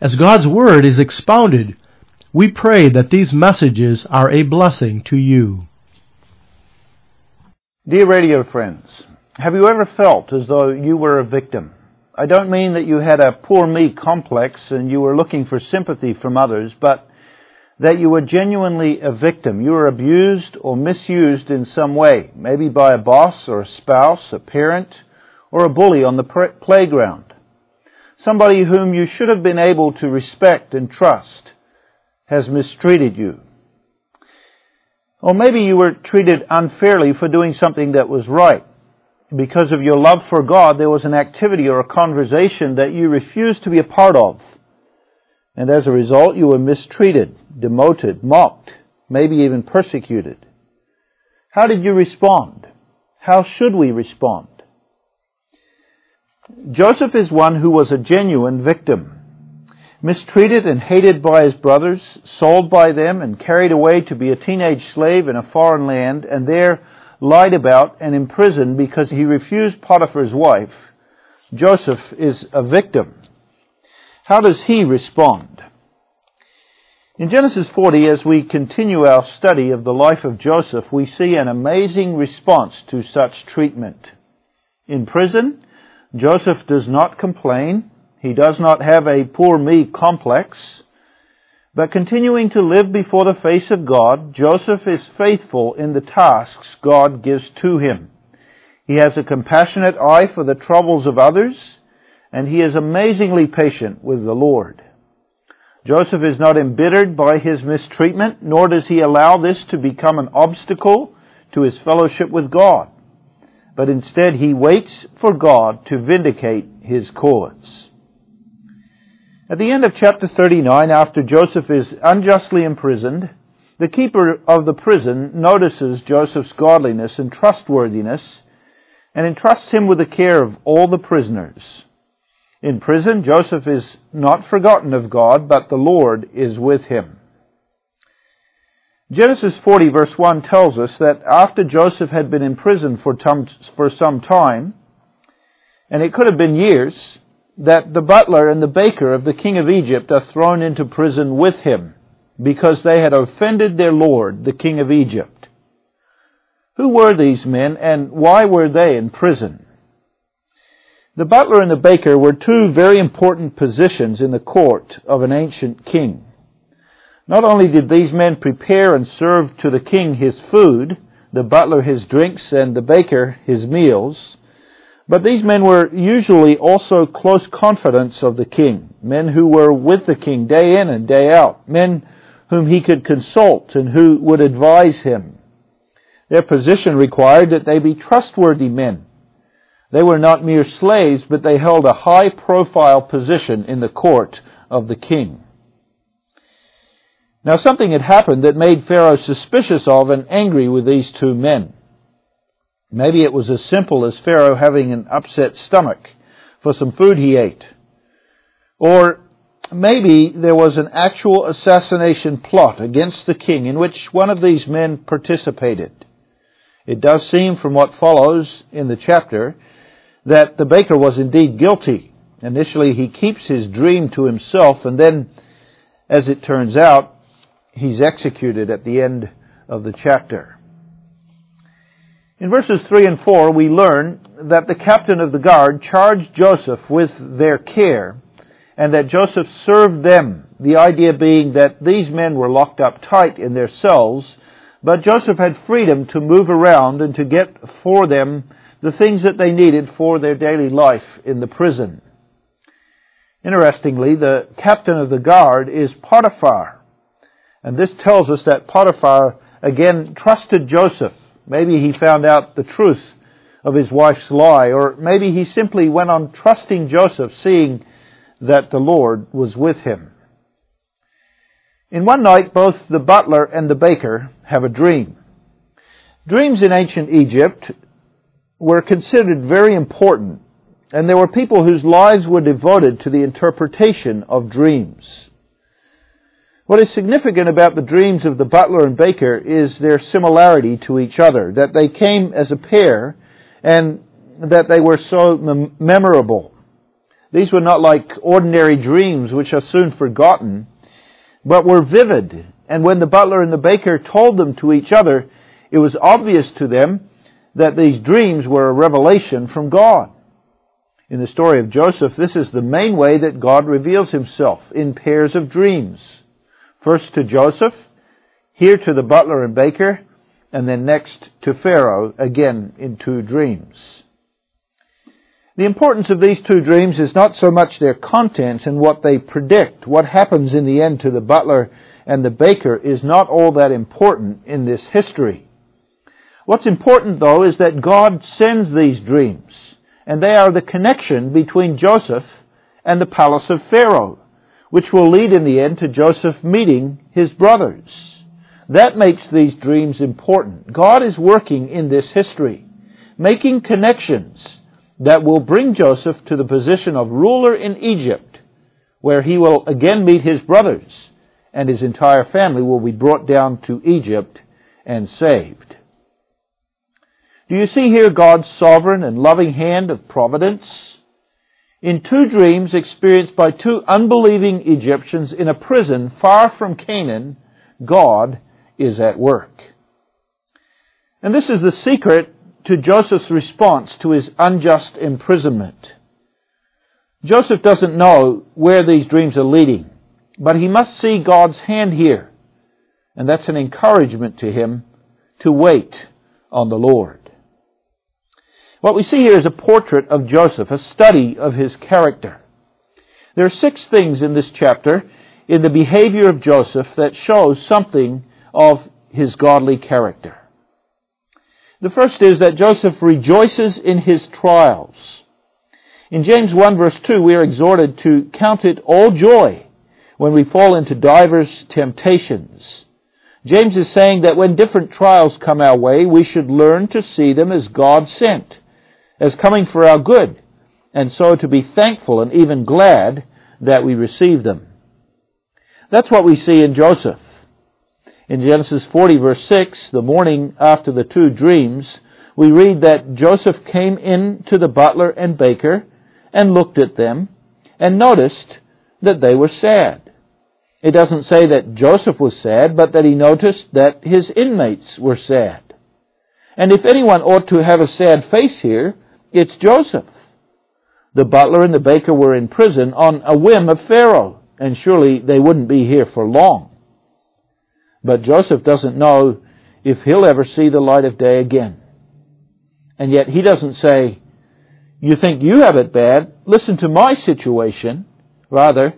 As God's Word is expounded, we pray that these messages are a blessing to you. Dear radio friends, have you ever felt as though you were a victim? I don't mean that you had a poor me complex and you were looking for sympathy from others, but that you were genuinely a victim. You were abused or misused in some way, maybe by a boss or a spouse, a parent, or a bully on the playground somebody whom you should have been able to respect and trust has mistreated you. Or maybe you were treated unfairly for doing something that was right. Because of your love for God, there was an activity or a conversation that you refused to be a part of. And as a result, you were mistreated, demoted, mocked, maybe even persecuted. How did you respond? How should we respond? Joseph is one who was a genuine victim. Mistreated and hated by his brothers, sold by them and carried away to be a teenage slave in a foreign land, and there lied about and imprisoned because he refused Potiphar's wife, Joseph is a victim. How does he respond? In Genesis 40, as we continue our study of the life of Joseph, we see an amazing response to such treatment. In prison, Joseph does not complain. He does not have a poor me complex. But continuing to live before the face of God, Joseph is faithful in the tasks God gives to him. He has a compassionate eye for the troubles of others, and he is amazingly patient with the Lord. Joseph is not embittered by his mistreatment, nor does he allow this to become an obstacle to his fellowship with God but instead he waits for God to vindicate his cause. At the end of chapter 39, after Joseph is unjustly imprisoned, the keeper of the prison notices Joseph's godliness and trustworthiness and entrusts him with the care of all the prisoners. In prison, Joseph is not forgotten of God, but the Lord is with him. Genesis 40 verse 1 tells us that after Joseph had been in prison for, for some time, and it could have been years, that the butler and the baker of the king of Egypt are thrown into prison with him because they had offended their lord, the king of Egypt. Who were these men and why were they in prison? The butler and the baker were two very important positions in the court of an ancient king. Not only did these men prepare and serve to the king his food, the butler his drinks, and the baker his meals, but these men were usually also close confidants of the king, men who were with the king day in and day out, men whom he could consult and who would advise him. Their position required that they be trustworthy men. They were not mere slaves, but they held a high profile position in the court of the king. Now something had happened that made Pharaoh suspicious of and angry with these two men. Maybe it was as simple as Pharaoh having an upset stomach for some food he ate. Or maybe there was an actual assassination plot against the king in which one of these men participated. It does seem from what follows in the chapter that the baker was indeed guilty. Initially he keeps his dream to himself and then, as it turns out, he's executed at the end of the chapter. In verses 3 and 4, we learn that the captain of the guard charged Joseph with their care and that Joseph served them, the idea being that these men were locked up tight in their cells, but Joseph had freedom to move around and to get for them the things that they needed for their daily life in the prison. Interestingly, the captain of the guard is Potiphar, and this tells us that Potiphar again trusted Joseph. Maybe he found out the truth of his wife's lie, or maybe he simply went on trusting Joseph, seeing that the Lord was with him. In one night, both the butler and the baker have a dream. Dreams in ancient Egypt were considered very important, and there were people whose lives were devoted to the interpretation of dreams. What is significant about the dreams of the butler and baker is their similarity to each other, that they came as a pair and that they were so mem- memorable. These were not like ordinary dreams which are soon forgotten, but were vivid. And when the butler and the baker told them to each other, it was obvious to them that these dreams were a revelation from God. In the story of Joseph, this is the main way that God reveals himself in pairs of dreams. First to Joseph, here to the butler and baker, and then next to Pharaoh, again in two dreams. The importance of these two dreams is not so much their contents and what they predict. What happens in the end to the butler and the baker is not all that important in this history. What's important though is that God sends these dreams, and they are the connection between Joseph and the palace of Pharaoh which will lead in the end to Joseph meeting his brothers. That makes these dreams important. God is working in this history, making connections that will bring Joseph to the position of ruler in Egypt, where he will again meet his brothers, and his entire family will be brought down to Egypt and saved. Do you see here God's sovereign and loving hand of providence? In two dreams experienced by two unbelieving Egyptians in a prison far from Canaan, God is at work. And this is the secret to Joseph's response to his unjust imprisonment. Joseph doesn't know where these dreams are leading, but he must see God's hand here. And that's an encouragement to him to wait on the Lord. What we see here is a portrait of Joseph, a study of his character. There are six things in this chapter in the behavior of Joseph that shows something of his godly character. The first is that Joseph rejoices in his trials. In James 1 verse 2 we are exhorted to count it all joy when we fall into divers temptations. James is saying that when different trials come our way, we should learn to see them as God sent as coming for our good, and so to be thankful and even glad that we receive them. That's what we see in Joseph. In Genesis 40 verse 6, the morning after the two dreams, we read that Joseph came in to the butler and baker and looked at them and noticed that they were sad. It doesn't say that Joseph was sad, but that he noticed that his inmates were sad. And if anyone ought to have a sad face here, it's Joseph. The butler and the baker were in prison on a whim of Pharaoh, and surely they wouldn't be here for long. But Joseph doesn't know if he'll ever see the light of day again. And yet he doesn't say, you think you have it bad, listen to my situation. Rather,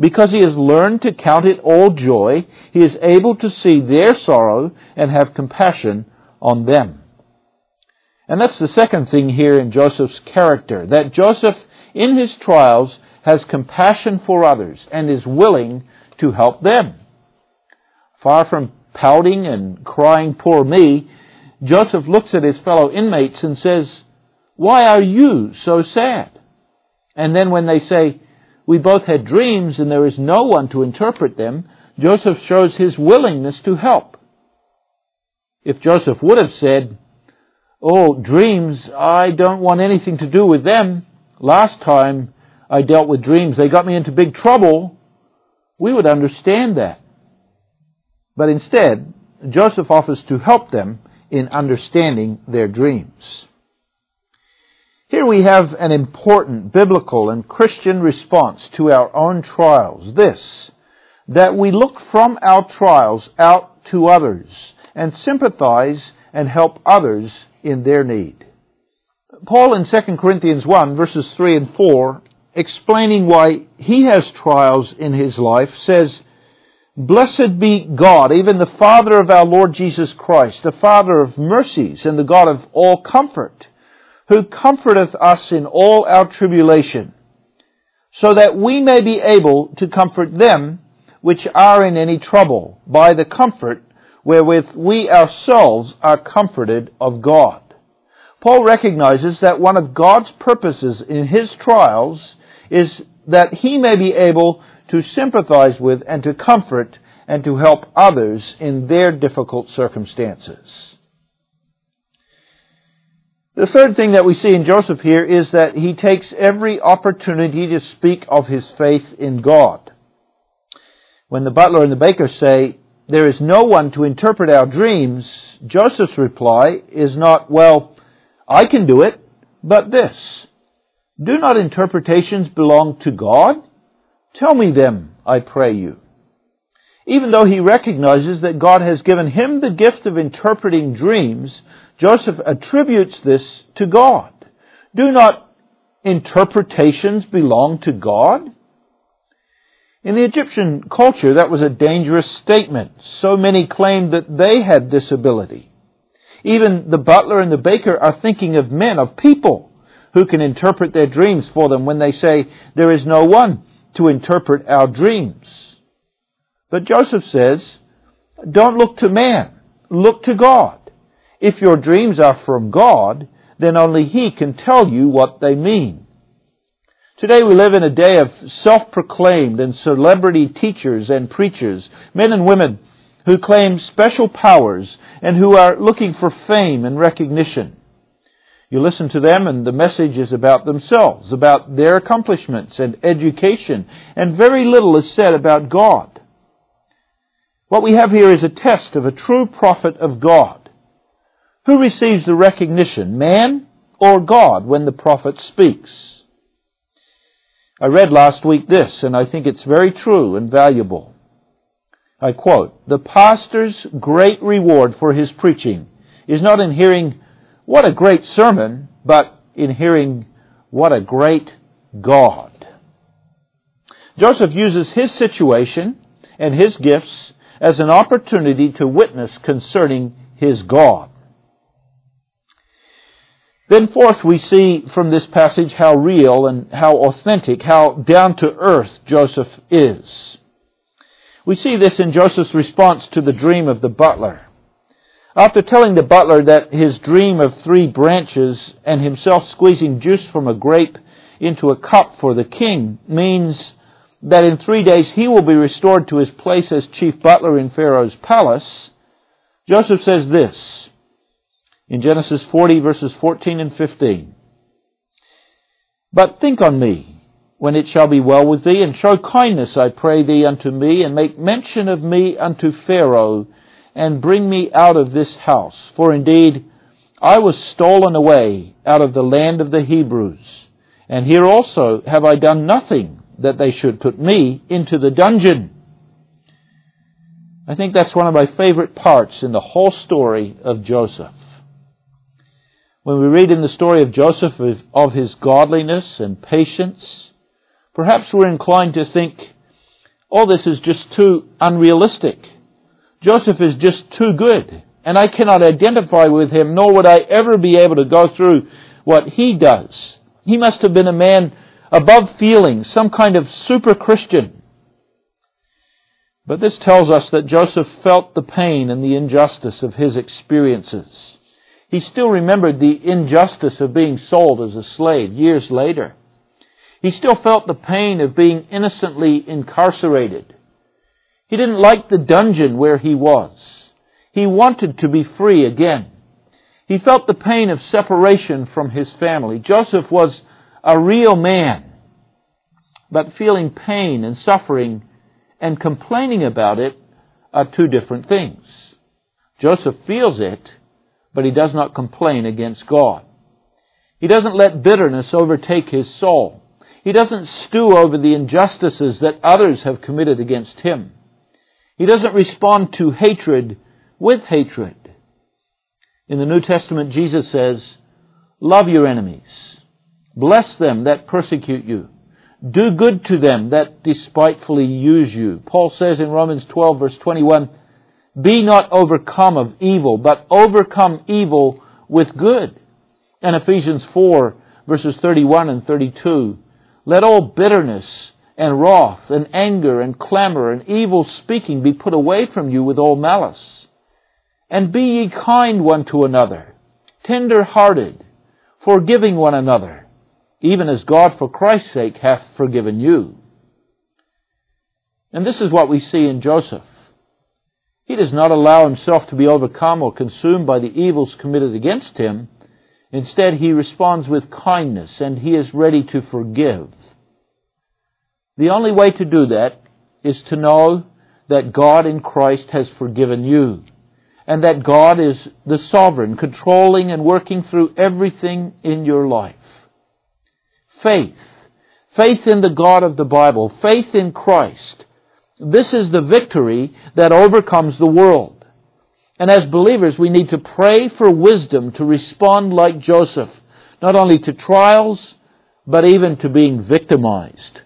because he has learned to count it all joy, he is able to see their sorrow and have compassion on them. And that's the second thing here in Joseph's character, that Joseph, in his trials, has compassion for others and is willing to help them. Far from pouting and crying, poor me, Joseph looks at his fellow inmates and says, Why are you so sad? And then when they say, We both had dreams and there is no one to interpret them, Joseph shows his willingness to help. If Joseph would have said, Oh, dreams, I don't want anything to do with them. Last time I dealt with dreams, they got me into big trouble. We would understand that. But instead, Joseph offers to help them in understanding their dreams. Here we have an important biblical and Christian response to our own trials. This, that we look from our trials out to others and sympathize and help others in their need. Paul in 2 Corinthians 1 verses 3 and 4, explaining why he has trials in his life, says, Blessed be God, even the Father of our Lord Jesus Christ, the Father of mercies and the God of all comfort, who comforteth us in all our tribulation, so that we may be able to comfort them which are in any trouble by the comfort wherewith we ourselves are comforted of God. Paul recognizes that one of God's purposes in his trials is that he may be able to sympathize with and to comfort and to help others in their difficult circumstances. The third thing that we see in Joseph here is that he takes every opportunity to speak of his faith in God. When the butler and the baker say, there is no one to interpret our dreams, Joseph's reply is not, well, I can do it, but this. Do not interpretations belong to God? Tell me them, I pray you. Even though he recognizes that God has given him the gift of interpreting dreams, Joseph attributes this to God. Do not interpretations belong to God? In the Egyptian culture, that was a dangerous statement. So many claimed that they had this ability. Even the butler and the baker are thinking of men, of people, who can interpret their dreams for them when they say, There is no one to interpret our dreams. But Joseph says, Don't look to man, look to God. If your dreams are from God, then only He can tell you what they mean. Today we live in a day of self-proclaimed and celebrity teachers and preachers, men and women who claim special powers and who are looking for fame and recognition. You listen to them and the message is about themselves, about their accomplishments and education, and very little is said about God. What we have here is a test of a true prophet of God. Who receives the recognition, man or God, when the prophet speaks? I read last week this, and I think it's very true and valuable. I quote, The pastor's great reward for his preaching is not in hearing what a great sermon, but in hearing what a great God. Joseph uses his situation and his gifts as an opportunity to witness concerning his God. Then fourth, we see from this passage how real and how authentic, how down to earth Joseph is. We see this in Joseph's response to the dream of the butler. After telling the butler that his dream of three branches and himself squeezing juice from a grape into a cup for the king means that in three days he will be restored to his place as chief butler in Pharaoh's palace, Joseph says this, in Genesis 40 verses 14 and 15. But think on me when it shall be well with thee, and show kindness, I pray thee, unto me, and make mention of me unto Pharaoh, and bring me out of this house. For indeed, I was stolen away out of the land of the Hebrews, and here also have I done nothing that they should put me into the dungeon. I think that's one of my favorite parts in the whole story of Joseph. When we read in the story of Joseph of his godliness and patience, perhaps we're inclined to think, oh, this is just too unrealistic. Joseph is just too good, and I cannot identify with him, nor would I ever be able to go through what he does. He must have been a man above feelings, some kind of super Christian. But this tells us that Joseph felt the pain and the injustice of his experiences. He still remembered the injustice of being sold as a slave years later. He still felt the pain of being innocently incarcerated. He didn't like the dungeon where he was. He wanted to be free again. He felt the pain of separation from his family. Joseph was a real man. But feeling pain and suffering and complaining about it are two different things. Joseph feels it, but he does not complain against God. He doesn't let bitterness overtake his soul. He doesn't stew over the injustices that others have committed against him. He doesn't respond to hatred with hatred. In the New Testament, Jesus says, Love your enemies. Bless them that persecute you. Do good to them that despitefully use you. Paul says in Romans 12 verse 21, be not overcome of evil, but overcome evil with good. And Ephesians 4 verses 31 and 32. Let all bitterness and wrath and anger and clamor and evil speaking be put away from you with all malice. And be ye kind one to another, tender hearted, forgiving one another, even as God for Christ's sake hath forgiven you. And this is what we see in Joseph. He does not allow himself to be overcome or consumed by the evils committed against him. Instead, he responds with kindness and he is ready to forgive. The only way to do that is to know that God in Christ has forgiven you and that God is the sovereign, controlling and working through everything in your life. Faith. Faith in the God of the Bible. Faith in Christ. This is the victory that overcomes the world. And as believers, we need to pray for wisdom to respond like Joseph, not only to trials, but even to being victimized.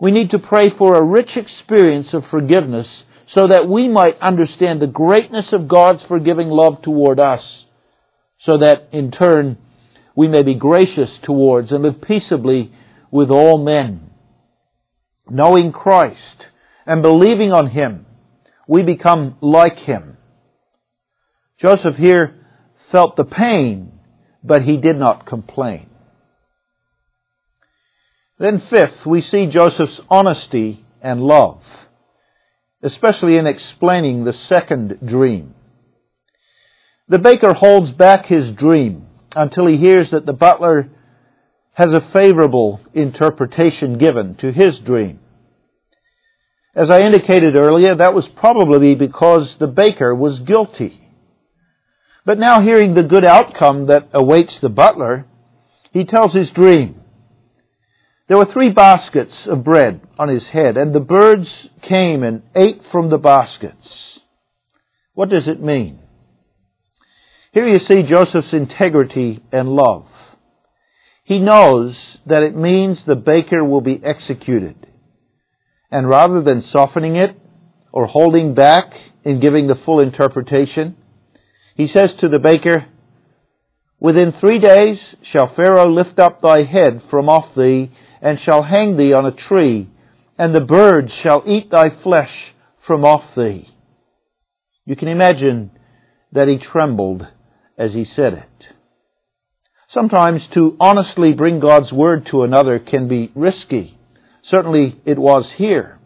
We need to pray for a rich experience of forgiveness so that we might understand the greatness of God's forgiving love toward us, so that in turn we may be gracious towards and live peaceably with all men. Knowing Christ and believing on Him, we become like Him. Joseph here felt the pain, but he did not complain. Then fifth, we see Joseph's honesty and love, especially in explaining the second dream. The baker holds back his dream until he hears that the butler has a favorable interpretation given to his dream. As I indicated earlier, that was probably because the baker was guilty. But now hearing the good outcome that awaits the butler, he tells his dream. There were three baskets of bread on his head, and the birds came and ate from the baskets. What does it mean? Here you see Joseph's integrity and love. He knows that it means the baker will be executed. And rather than softening it or holding back in giving the full interpretation, he says to the baker, Within three days shall Pharaoh lift up thy head from off thee and shall hang thee on a tree, and the birds shall eat thy flesh from off thee. You can imagine that he trembled as he said it. Sometimes to honestly bring God's word to another can be risky. Certainly it was here.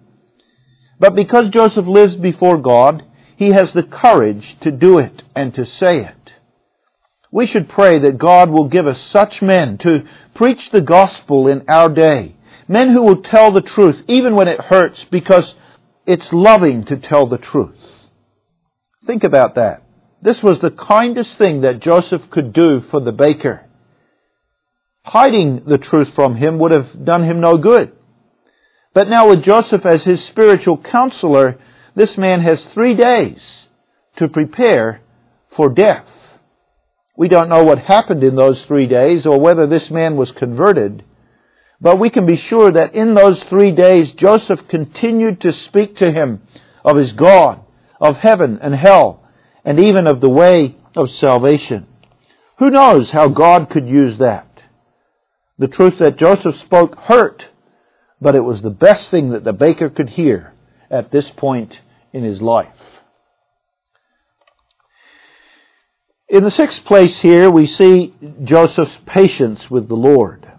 But because Joseph lives before God, he has the courage to do it and to say it. We should pray that God will give us such men to preach the gospel in our day. Men who will tell the truth even when it hurts because it's loving to tell the truth. Think about that. This was the kindest thing that Joseph could do for the baker. Hiding the truth from him would have done him no good. But now with Joseph as his spiritual counselor, this man has three days to prepare for death. We don't know what happened in those three days or whether this man was converted. But we can be sure that in those three days, Joseph continued to speak to him of his God, of heaven and hell, and even of the way of salvation. Who knows how God could use that? The truth that Joseph spoke hurt, but it was the best thing that the baker could hear at this point in his life. In the sixth place here, we see Joseph's patience with the Lord.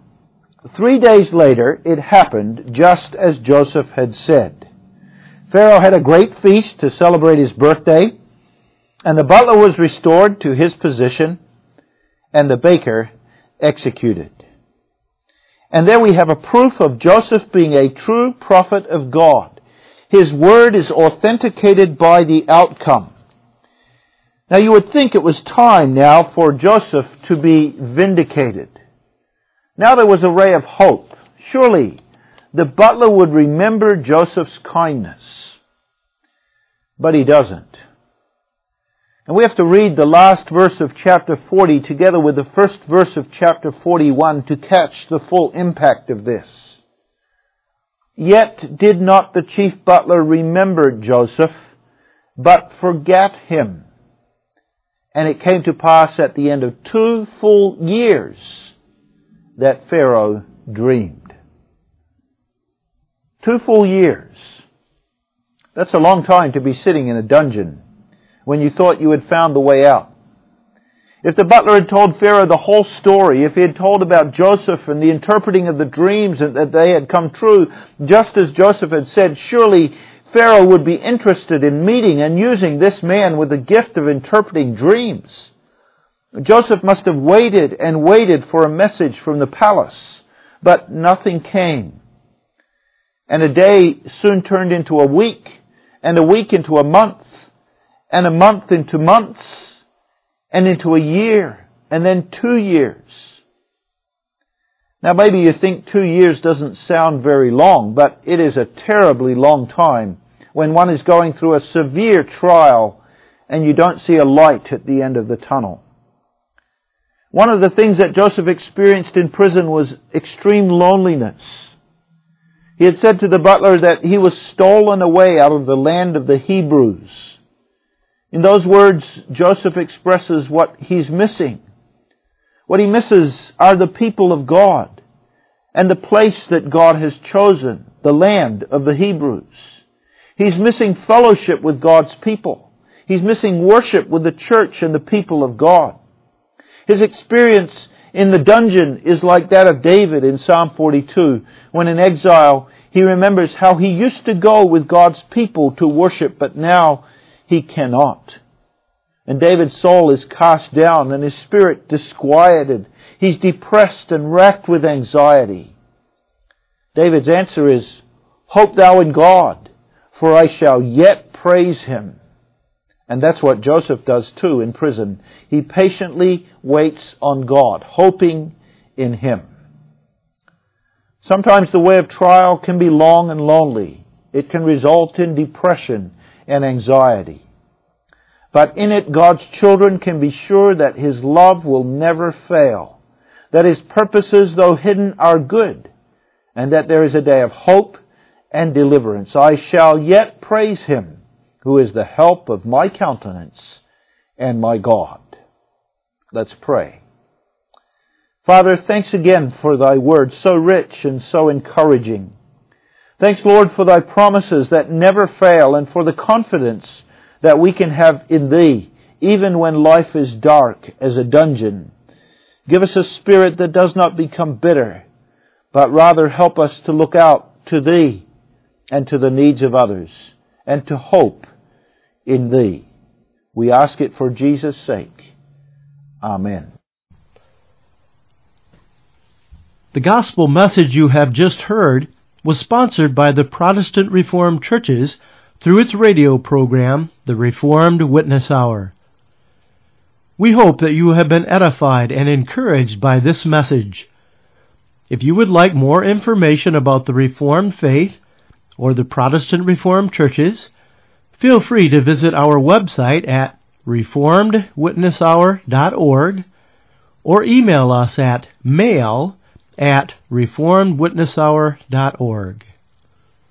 Three days later, it happened just as Joseph had said. Pharaoh had a great feast to celebrate his birthday, and the butler was restored to his position, and the baker executed. And there we have a proof of Joseph being a true prophet of God. His word is authenticated by the outcome. Now you would think it was time now for Joseph to be vindicated. Now there was a ray of hope. Surely the butler would remember Joseph's kindness. But he doesn't. And we have to read the last verse of chapter 40 together with the first verse of chapter 41 to catch the full impact of this. Yet did not the chief butler remember Joseph, but forget him. And it came to pass at the end of two full years that Pharaoh dreamed. Two full years. That's a long time to be sitting in a dungeon when you thought you had found the way out. If the butler had told Pharaoh the whole story, if he had told about Joseph and the interpreting of the dreams and that they had come true, just as Joseph had said, surely Pharaoh would be interested in meeting and using this man with the gift of interpreting dreams. Joseph must have waited and waited for a message from the palace, but nothing came. And a day soon turned into a week, and a week into a month, and a month into months, and into a year, and then two years. Now maybe you think two years doesn't sound very long, but it is a terribly long time when one is going through a severe trial and you don't see a light at the end of the tunnel. One of the things that Joseph experienced in prison was extreme loneliness. He had said to the butler that he was stolen away out of the land of the Hebrews. In those words, Joseph expresses what he's missing. What he misses are the people of God and the place that God has chosen, the land of the Hebrews. He's missing fellowship with God's people. He's missing worship with the church and the people of God. His experience in the dungeon is like that of David in Psalm 42. When in exile, he remembers how he used to go with God's people to worship, but now he cannot. And David's soul is cast down and his spirit disquieted. He's depressed and racked with anxiety. David's answer is, Hope thou in God, for I shall yet praise him. And that's what Joseph does too in prison. He patiently waits on God, hoping in him. Sometimes the way of trial can be long and lonely. It can result in depression and anxiety. But in it, God's children can be sure that His love will never fail, that His purposes, though hidden, are good, and that there is a day of hope and deliverance. I shall yet praise Him, who is the help of my countenance and my God. Let's pray. Father, thanks again for thy word, so rich and so encouraging. Thanks, Lord, for thy promises that never fail and for the confidence that we can have in thee, even when life is dark as a dungeon. Give us a spirit that does not become bitter, but rather help us to look out to thee and to the needs of others and to hope in thee. We ask it for Jesus' sake. Amen. The gospel message you have just heard was sponsored by the Protestant Reformed Churches through its radio program, The Reformed Witness Hour. We hope that you have been edified and encouraged by this message. If you would like more information about the Reformed faith or the Protestant Reformed churches, feel free to visit our website at reformedwitnesshour.org or email us at mail at reformedwitnesshour.org.